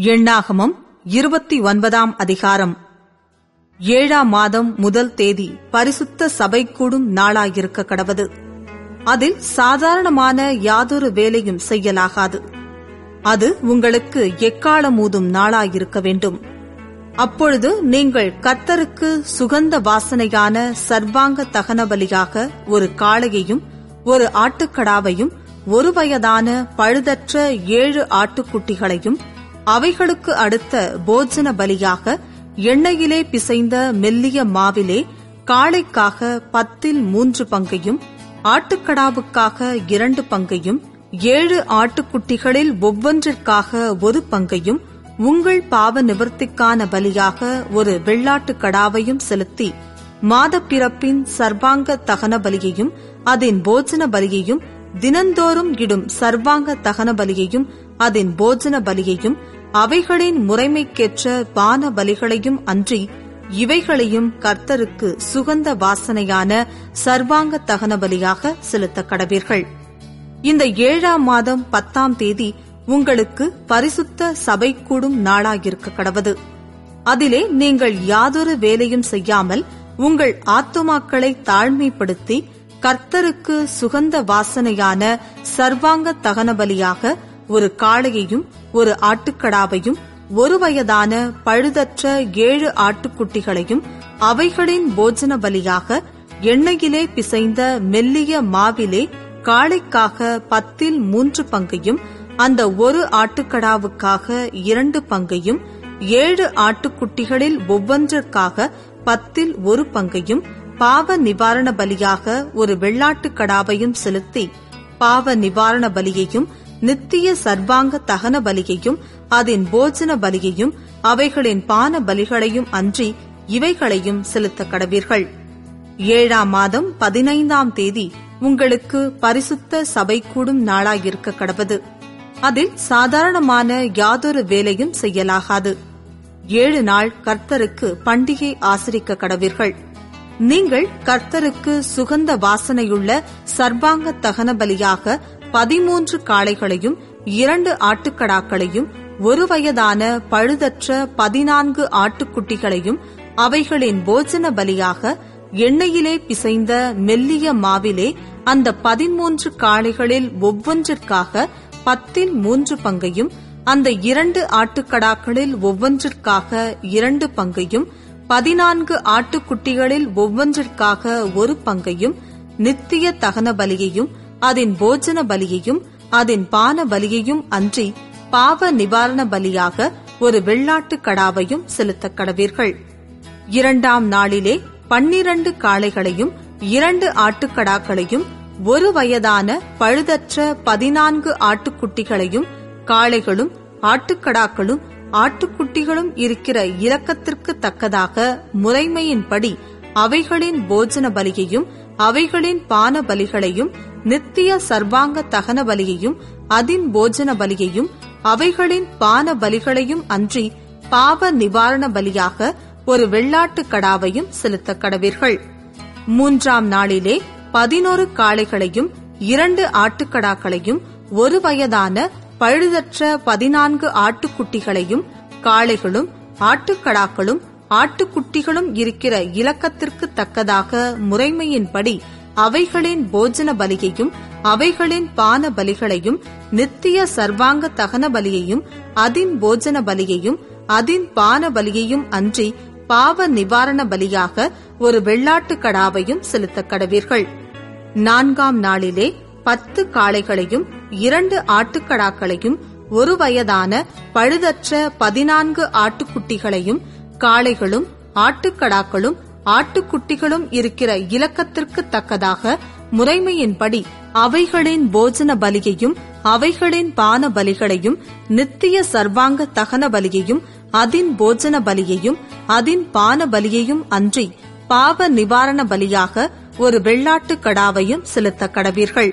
எண்ணாகமம் இருபத்தி ஒன்பதாம் அதிகாரம். ஏழாம் மாதம் முதல் தேதி பரிசுத்த சபை கூடும் நாளாயிருக்க கடவது. அதில் சாதாரணமான யாதொரு வேலையும் செய்யலாகாது. அது உங்களுக்கு எக்காலமூதும் நாளாயிருக்க வேண்டும். அப்பொழுது நீங்கள் கர்த்தருக்கு சுகந்த வாசனையான சர்வாங்க தகன பலியாக ஒரு காளையையும் ஒரு ஆட்டுக்கடாவையும் ஒரு வயதான பழுதற்ற ஏழு ஆட்டுக்குட்டிகளையும் அவைகளுக்கு அடுத்த போஜன பலியாக எண்ணெயிலே பிசைந்த மெல்லிய மாவிலே காளைக்காக பத்தில் மூன்று பங்கையும் ஆட்டுக்கடாவுக்காக இரண்டு பங்கையும் ஏழு ஆட்டுக்குட்டிகளில் ஒவ்வொன்றிற்காக ஒரு பங்கையும் உங்கள் பாவ நிவர்த்திக்கான பலியாக ஒரு வெள்ளாட்டுக் கடாவையும் செலுத்தி மாதப்பிறப்பின் சர்வாங்க தகன பலியையும் அதன் போஜன பலியையும் தினந்தோறும் இடும் சர்வாங்க தகன பலியையும் அதன் போஜன பலியையும் அவைகளின் முறைமைக்கேற்ற பான பலிகளையும் அன்றி இவைகளையும் கர்த்தருக்கு சுகந்த வாசனையான சர்வாங்க தகன பலியாக செலுத்த கடவீர்கள் இந்த ஏழாம் மாதம் பத்தாம் தேதி உங்களுக்கு பரிசுத்த சபை கூடும் நாளாகிருக்க கடவது. அதிலே நீங்கள் யாதொரு வேலையும் செய்யாமல் உங்கள் ஆத்துமாக்களை தாழ்மைப்படுத்தி கர்த்தருக்கு சுகந்த வாசனையான சர்வாங்க தகன பலியாக ஒரு காளையையும் ஒரு ஆட்டுக்கடாவையும் ஒரு வயதான பழுதற்ற ஏழு ஆட்டுக்குட்டிகளையும் அவைகளின் போஜன பலியாக எண்ணெயிலே பிசைந்த மெல்லிய மாவிலே காளைக்காக பத்தில் மூன்று பங்கையும் அந்த ஒரு ஆட்டுக்கடாவுக்காக இரண்டு பங்கையும் ஏழு ஆட்டுக்குட்டிகளில் ஒவ்வொன்றிற்காக பத்தில் ஒரு பங்கையும் பாவ நிவாரண பலியாக ஒரு வெள்ளாட்டுக் கடாவையும் செலுத்தி பாவ நிவாரண பலியையும் நித்திய சர்வாங்க தகன பலியையும் அதன் போஜன பலியையும் அவைகளின் பான பலிகளையும் அன்றி இவைகளையும் செலுத்த கடவீர்கள். ஏழாம் மாதம் பதினைந்தாம் தேதி உங்களுக்கு பரிசுத்த சபை கூடும் நாளாயிருக்க கடவது. அதில் சாதாரணமான யாதொரு வேலையும் செய்யலாகாது. ஏழு நாள் கர்த்தருக்கு பண்டிகை ஆசிரிக்க கடவீர்கள். நீங்கள் கர்த்தருக்கு சுகந்த வாசனையுள்ள சர்வாங்க தகன பலியாக பதிமூன்று காளைகளையும் இரண்டு ஆட்டுக்கடாக்களையும் ஒரு வயதான பழுதற்ற பதினான்கு ஆட்டுக்குட்டிகளையும் அவைகளின் போஜன பலியாக எண்ணெயிலே பிசைந்த மெல்லிய மாவிலே அந்த பதிமூன்று காளைகளில் ஒவ்வொன்றிற்காக பத்தில் மூன்று பங்கையும் அந்த இரண்டு ஆட்டுக்கடாக்களில் ஒவ்வொன்றிற்காக இரண்டு பங்கையும் பதினான்கு ஆட்டுக்குட்டிகளில் ஒவ்வொன்றிற்காக ஒரு பங்கையும் நித்திய தகன பலியையும் அதன் போஜன பலியையும் அதன் பான பலியையும் அன்றி பாவ நிவாரண பலியாக ஒரு வெள்ளாட்டு கடாவையும் செலுத்த கடவீர்கள். இரண்டாம் நாளிலே பன்னிரண்டு காளைகளையும் இரண்டு ஆட்டுக்கடாக்களையும் ஒரு வயதான பழுதற்ற பதினான்கு ஆட்டுக்குட்டிகளையும் காளைகளும் ஆட்டுக்கடாக்களும் ஆட்டுக்குட்டிகளும் இருக்கிற இலக்கத்திற்கு தக்கதாக முறைமையின்படி அவைகளின் போஜன பலியையும் அவைகளின் பான பலிகளையும் நித்திய சர்வாங்க தகன பலியையும் அதின் போஜன பலியையும் அவைகளின் பான பலிகளையும் அன்றி பாவ நிவாரண பலியாக ஒரு வெள்ளாட்டு கடாவையும் செலுத்த கடவீர்கள். மூன்றாம் நாளிலே பதினோரு காளைகளையும் இரண்டு ஆட்டுக்கடாக்களையும் ஒரு வயதான பழுதற்ற பதினான்கு ஆட்டுக்குட்டிகளையும் காளைகளும் ஆட்டுக்கடாக்களும் ஆட்டுக்குட்டிகளும் இருக்கிற இலக்கத்திற்கு தக்கதாக முறைமையின்படி அவைகளின் போஜன பலியையும் அவைகளின் பான பலிகளையும் நித்திய சர்வாங்க தகன பலியையும் அதின் போஜன பலியையும் அதின் பான பலியையும் அன்றி பாவ நிவாரண பலியாக ஒரு வெள்ளாட்டு கடாவையும் செலுத்த கடவீர்கள். நான்காம் நாளிலே பத்து காளைகளையும் இரண்டு ஆட்டுக்கடாக்களையும் ஒரு வயதான பழுதற்ற பதினான்கு ஆட்டுக்குட்டிகளையும் காளைகளும் ஆட்டுக்கடாக்களும் ஆட்டுக்குட்டிகளும் இருக்கிற இலக்கத்திற்கு தக்கதாக முறைமையின்படி அவைகளின் போஜன பலியையும் அவைகளின் பான பலிகளையும் நித்திய சர்வாங்க தகன பலியையும் அதின் போஜன பலியையும் அதின் பான பலியையும் அன்றி பாவ நிவாரண பலியாக ஒரு வெள்ளாட்டு கடாவையும் செலுத்த கடவீர்கள்.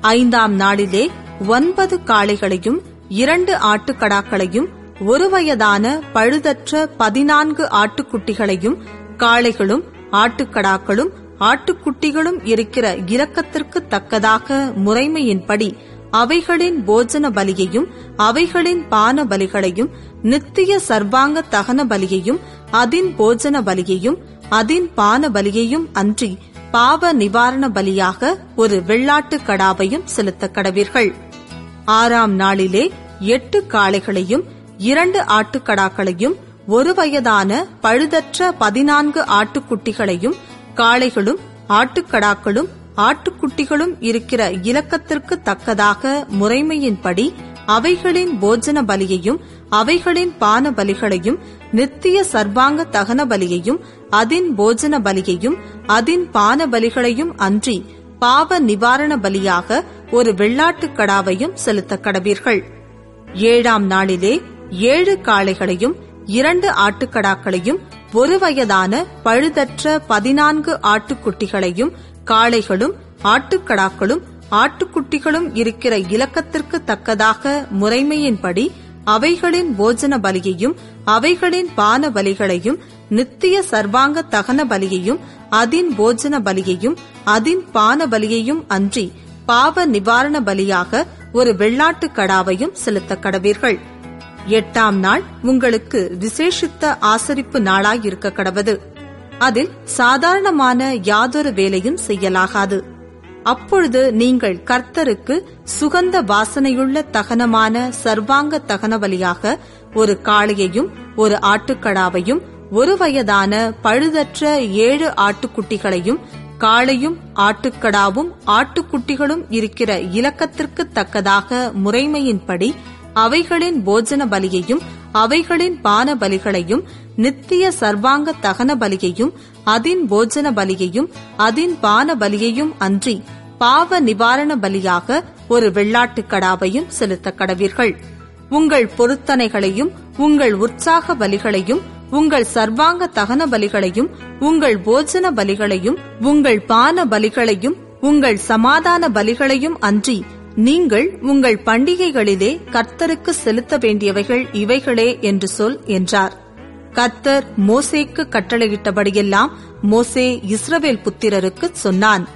ஐந்தாம் நாளிலே ஒன்பது காளைகளையும் இரண்டு ஆட்டுக்கடாக்களையும் ஒரு வயதான பழுதற்ற பதினான்கு ஆட்டுக்குட்டிகளையும் காளைகளும் ஆட்டுக்கடாக்களும் ஆட்டுக்குட்டிகளும் இருக்கிற இரக்கத்திற்கு தக்கதாக முறைமையின்படி அவைகளின் போஜன பலியையும் அவைகளின் பான பலிகளையும் நித்திய சர்வாங்க தகன பலியையும் அதின் போஜன பலியையும் அதின் பான பலியையும் அன்றி பாவ நிவாரண பலியாக ஒரு வெள்ளாட்டு கடாவையும் செலுத்த கடவீர்கள். ஆறாம் நாளிலே எட்டு காளைகளையும் இரண்டு ஆட்டுக்கடாக்களையும் ஒரு வயதான பழுதற்ற பதினான்கு ஆட்டுக்குட்டிகளையும் காளைகளும் ஆட்டுக்கடாக்களும் ஆட்டுக்குட்டிகளும் இருக்கிற இலக்கத்திற்கு தக்கதாக முறைமையின்படி அவைகளின் போஜன பலியையும் அவைகளின் பான பலிகளையும் நித்திய சர்வாங்க தகன பலியையும் அதின் போஜன பலியையும் அதின் பான பலிகளையும் அன்றி பாவ நிவாரண பலியாக ஒரு வெள்ளாட்டுக் கடாவையும் செலுத்த கடவீர்கள். ஏழாம் நாளிலே ஏழு காளைகளையும் இரண்டு ஆட்டுக்கடாக்களையும் ஒரு வயதான பழுதற்ற பதினான்கு ஆட்டுக்குட்டிகளையும் காளைகளும் ஆட்டுக்கடாக்களும் ஆட்டுக்குட்டிகளும் இருக்கிற இலக்கத்திற்கு தக்கதாக முறைமையின்படி அவைகளின் போஜன பலியையும் அவைகளின் பான பலிகளையும் நித்திய சர்வாங்க தகன பலியையும் அதின் போஜன பலியையும் அதின் பான பலியையும் அன்றி பாவ நிவாரண பலியாக ஒரு வெள்ளாட்டு கடாவையும் செலுத்த கடவீர்கள். எட்டாம் நாள் உங்களுக்கு விசேஷித்த ஆசரிப்பு நாளாய் இருக்க கடவது. அதில் சாதாரணமான யாதொரு வேலையும் செய்யலாகாது. அப்பொழுது நீங்கள் கர்த்தருக்கு சுகந்த வாசனையுள்ள தகனமான சர்வாங்க தகன வழியாக ஒரு காளையையும் ஒரு ஆட்டுக்கடாவையும் ஒரு வயதான பழுதற்ற ஏழு ஆட்டுக்குட்டிகளையும் காளையும் ஆட்டுக்கடாவும் ஆட்டுக்குட்டிகளும் இருக்கிற இலக்கத்திற்கு தக்கதாக முறைமையின்படி அவைகளின் போஜன பலியையும் அவைகளின் பான பலிகளையும் நித்திய சர்வாங்க தகன பலியையும் அதின் போஜன பலியையும் அதின் பான பலியையும் அன்றி பாவ நிவாரண பலியாக ஒரு வெள்ளாட்டுக் கடாவையும் செலுத்த கடவீர்கள். உங்கள் பொருத்தனைகளையும் உங்கள் உற்சாக பலிகளையும் உங்கள் சர்வாங்க தகன பலிகளையும் உங்கள் போஜன பலிகளையும் உங்கள் பான பலிகளையும் உங்கள் சமாதான பலிகளையும் அன்றி நீங்கள் உங்கள் பண்டிகைகளிலே கர்த்தருக்கு செலுத்த வேண்டியவைகள் இவைகளே என்று சொல் என்றார். கர்த்தர் மோசேக்கு கட்டளையிட்டபடியெல்லாம் மோசே இஸ்ரவேல் புத்திரருக்கு சொன்னான்.